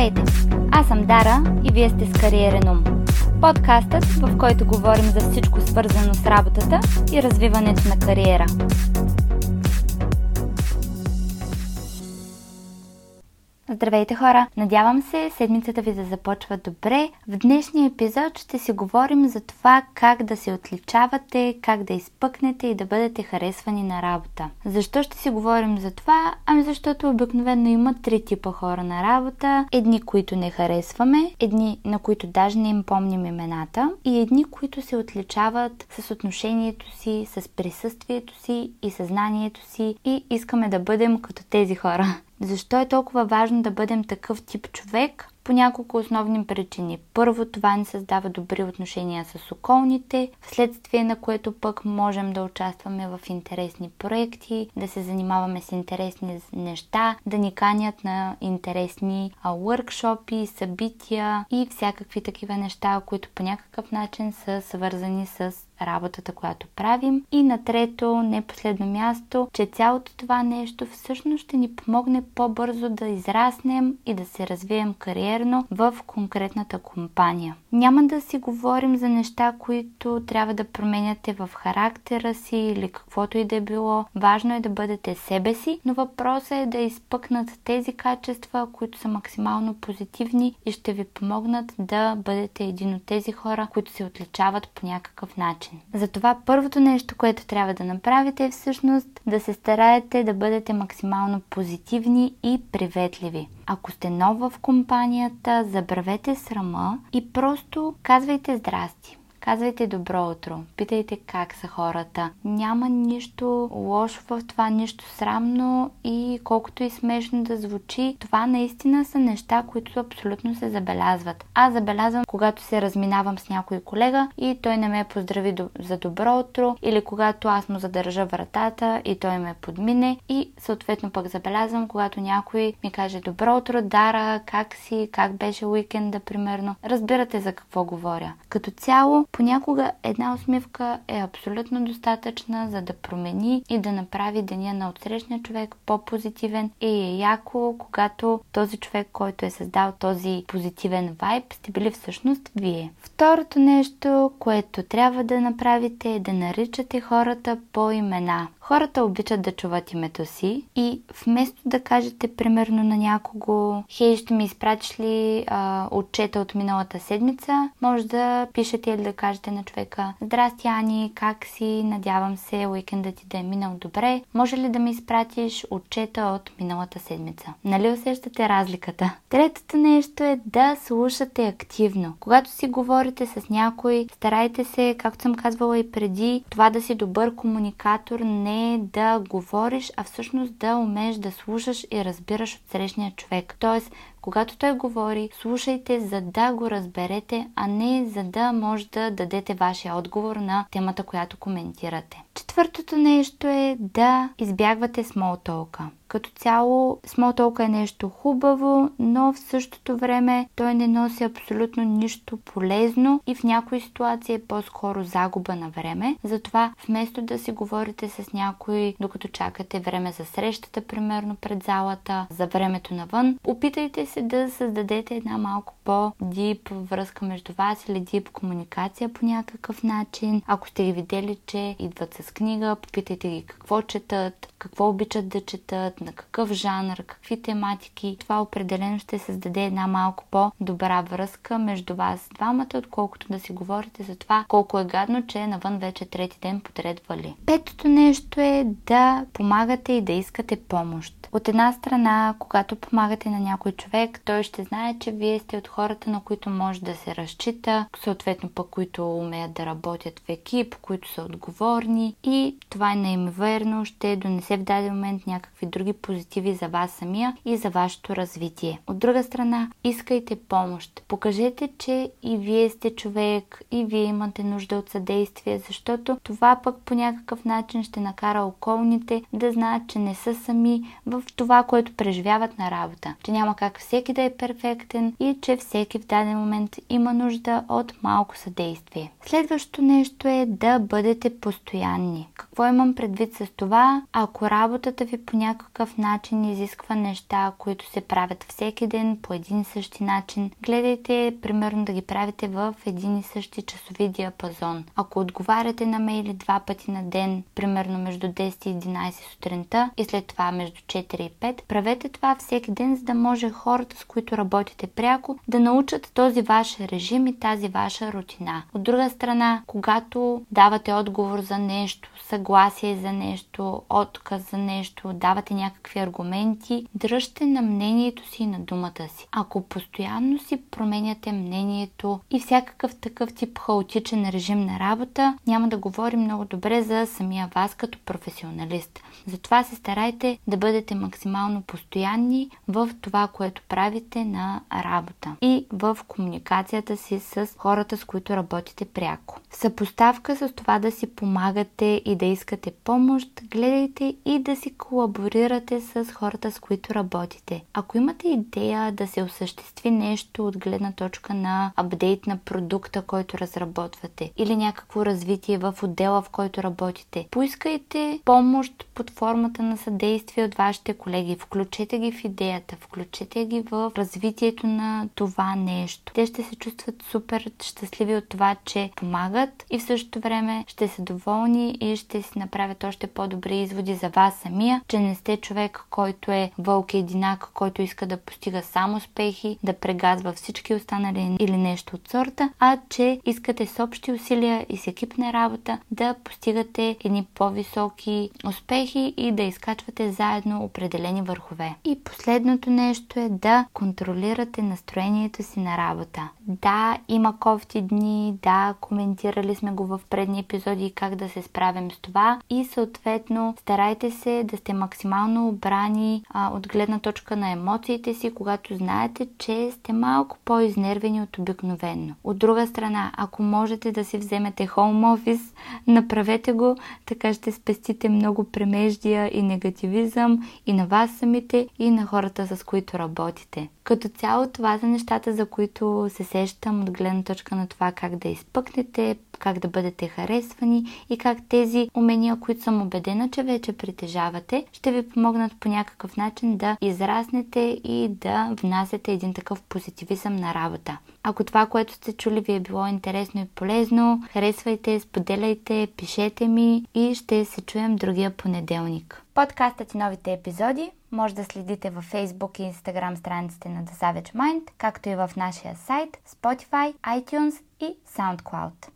Здравейте! Аз съм Дара и вие сте с Кариерен ум. Подкастът, в който говорим за всичко свързано с работата и развиването на кариера. Здравейте хора! Надявам се седмицата ви да започва добре. В днешния епизод ще си говорим за това как да се отличавате, как да изпъкнете и да бъдете харесвани на работа. Защо ще си говорим за това? Ами защото обикновено има три типа хора на работа. Едни, които не харесваме, едни, на които даже не им помним имената и едни, които се отличават с отношението си, с присъствието си и съзнанието си и искаме да бъдем като тези хора. Защо е толкова важно да бъдем такъв тип човек? По няколко основни причини. Първо, това ни създава добри отношения с околните, вследствие на което пък можем да участваме в интересни проекти, да се занимаваме с интересни неща, да ни канят на интересни въркшопи, събития и всякакви такива неща, които по някакъв начин са свързани с работата, която правим. И на трето, не последно място, че цялото това нещо всъщност ще ни помогне по-бързо да израснем и да се развием кариерно в конкретната компания. Няма да си говорим за неща, които трябва да променяте в характера си или каквото и да е било. Важно е да бъдете себе си, но въпросът е да изпъкнат тези качества, които са максимално позитивни и ще ви помогнат да бъдете един от тези хора, които се отличават по някакъв начин. Затова първото нещо, което трябва да направите е всъщност да се стараете да бъдете максимално позитивни и приветливи. Ако сте нов в компанията, забравете срама и просто казвайте здрасти. Казвайте добро утро, питайте как са хората. Няма нищо лошо в това, нищо срамно и колкото и смешно да звучи, това наистина са неща, които абсолютно се забелязват. Аз забелязвам, когато се разминавам с някой колега и той не ме поздрави за добро утро или когато аз му задържа вратата и той ме подмине и съответно пък забелязвам, когато някой ми каже добро утро, Дара, как си, как беше уикенда, примерно. Разбирате за какво говоря. Като цяло, Понякога една усмивка е абсолютно достатъчна, за да промени и да направи деня на отсрещния човек по-позитивен и е яко, когато този човек, който е създал този позитивен вайб, сте били всъщност вие. Второто нещо, което трябва да направите е да наричате хората по имена. Хората обичат да чуват името си и вместо да кажете примерно на някого Хей, ще ми изпратиш ли а, отчета от миналата седмица, може да пишете или да кажете на човека Здрасти, Ани, как си? Надявам се уикендът ти да е минал добре. Може ли да ми изпратиш отчета от миналата седмица? Нали усещате разликата? Третото нещо е да слушате активно. Когато си говорите с някой, старайте се, както съм казвала и преди, това да си добър комуникатор не да говориш, а всъщност да умееш да слушаш и разбираш от срещния човек. Тоест, когато той говори, слушайте за да го разберете, а не за да може да дадете вашия отговор на темата, която коментирате. Четвъртото нещо е да избягвате смолтолка. Като цяло, смолтолка е нещо хубаво, но в същото време той не носи абсолютно нищо полезно и в някои ситуации е по-скоро загуба на време. Затова вместо да си говорите с някой, докато чакате време за срещата, примерно пред залата, за времето навън, опитайте се да създадете една малко по-дип връзка между вас или дип комуникация по някакъв начин. Ако сте ги видели, че идват с книга, попитайте ги какво четат, какво обичат да четат, на какъв жанр, какви тематики. Това определено ще създаде една малко по-добра връзка между вас двамата, отколкото да си говорите за това колко е гадно, че навън вече трети ден подред вали. Петото нещо е да помагате и да искате помощ. От една страна, когато помагате на някой човек, той ще знае, че вие сте от хората, на които може да се разчита, съответно пък, които умеят да работят в екип, които са отговорни и това е неимоверно, ще донесе в даден момент някакви други позитиви за вас самия и за вашето развитие. От друга страна, искайте помощ. Покажете, че и вие сте човек, и вие имате нужда от съдействие, защото това пък по някакъв начин ще накара околните да знаят, че не са сами в в това, което преживяват на работа. Че няма как всеки да е перфектен и че всеки в даден момент има нужда от малко съдействие. Следващото нещо е да бъдете постоянни. Какво имам предвид с това? Ако работата ви по някакъв начин изисква неща, които се правят всеки ден по един и същи начин, гледайте примерно да ги правите в един и същи часови диапазон. Ако отговаряте на мейли два пъти на ден, примерно между 10 и 11 сутринта и след това между 4 и 5, правете това всеки ден, за да може хората, с които работите пряко, да научат този ваш режим и тази ваша рутина. От друга страна, когато давате отговор за нещо, за нещо, отказ за нещо, давате някакви аргументи, дръжте на мнението си и на думата си. Ако постоянно си променяте мнението и всякакъв такъв тип хаотичен режим на работа, няма да говори много добре за самия вас като професионалист. Затова се старайте да бъдете максимално постоянни в това, което правите на работа и в комуникацията си с хората, с които работите пряко. Съпоставка с това да си помагате и да искате помощ, гледайте и да си колаборирате с хората, с които работите. Ако имате идея да се осъществи нещо от гледна точка на апдейт на продукта, който разработвате или някакво развитие в отдела, в който работите, поискайте помощ под формата на съдействие от вашите колеги. Включете ги в идеята, включете ги в развитието на това нещо. Те ще се чувстват супер щастливи от това, че помагат и в същото време ще са доволни и ще си направят още по-добри изводи за вас самия, че не сте човек, който е вълк единак, който иска да постига само успехи, да прегазва всички останали или нещо от сорта, а че искате с общи усилия и с екипна работа да постигате едни по-високи успехи и да изкачвате заедно определени върхове. И последното нещо е да контролирате настроението си на работа. Да, има кофти дни, да, коментирали сме го в предни епизоди как да се справим с това и съответно старайте се да сте максимално обрани а, от гледна точка на емоциите си, когато знаете, че сте малко по-изнервени от обикновено. От друга страна, ако можете да си вземете home office, направете го, така ще спестите много премеждия и негативизъм и на вас самите, и на хората, с които работите. Като цяло това са нещата, за които се сещам от гледна точка на това как да изпъкнете, как да бъдете харесвани и как тези умения, които съм убедена, че вече притежавате, ще ви помогнат по някакъв начин да израснете и да внасяте един такъв позитивизъм на работа. Ако това, което сте чули ви е било интересно и полезно, харесвайте, споделяйте, пишете ми и ще се чуем другия понеделник. Подкастът и новите епизоди може да следите във Facebook и Instagram страниците на The Savage Mind, както и в нашия сайт, Spotify, iTunes и SoundCloud.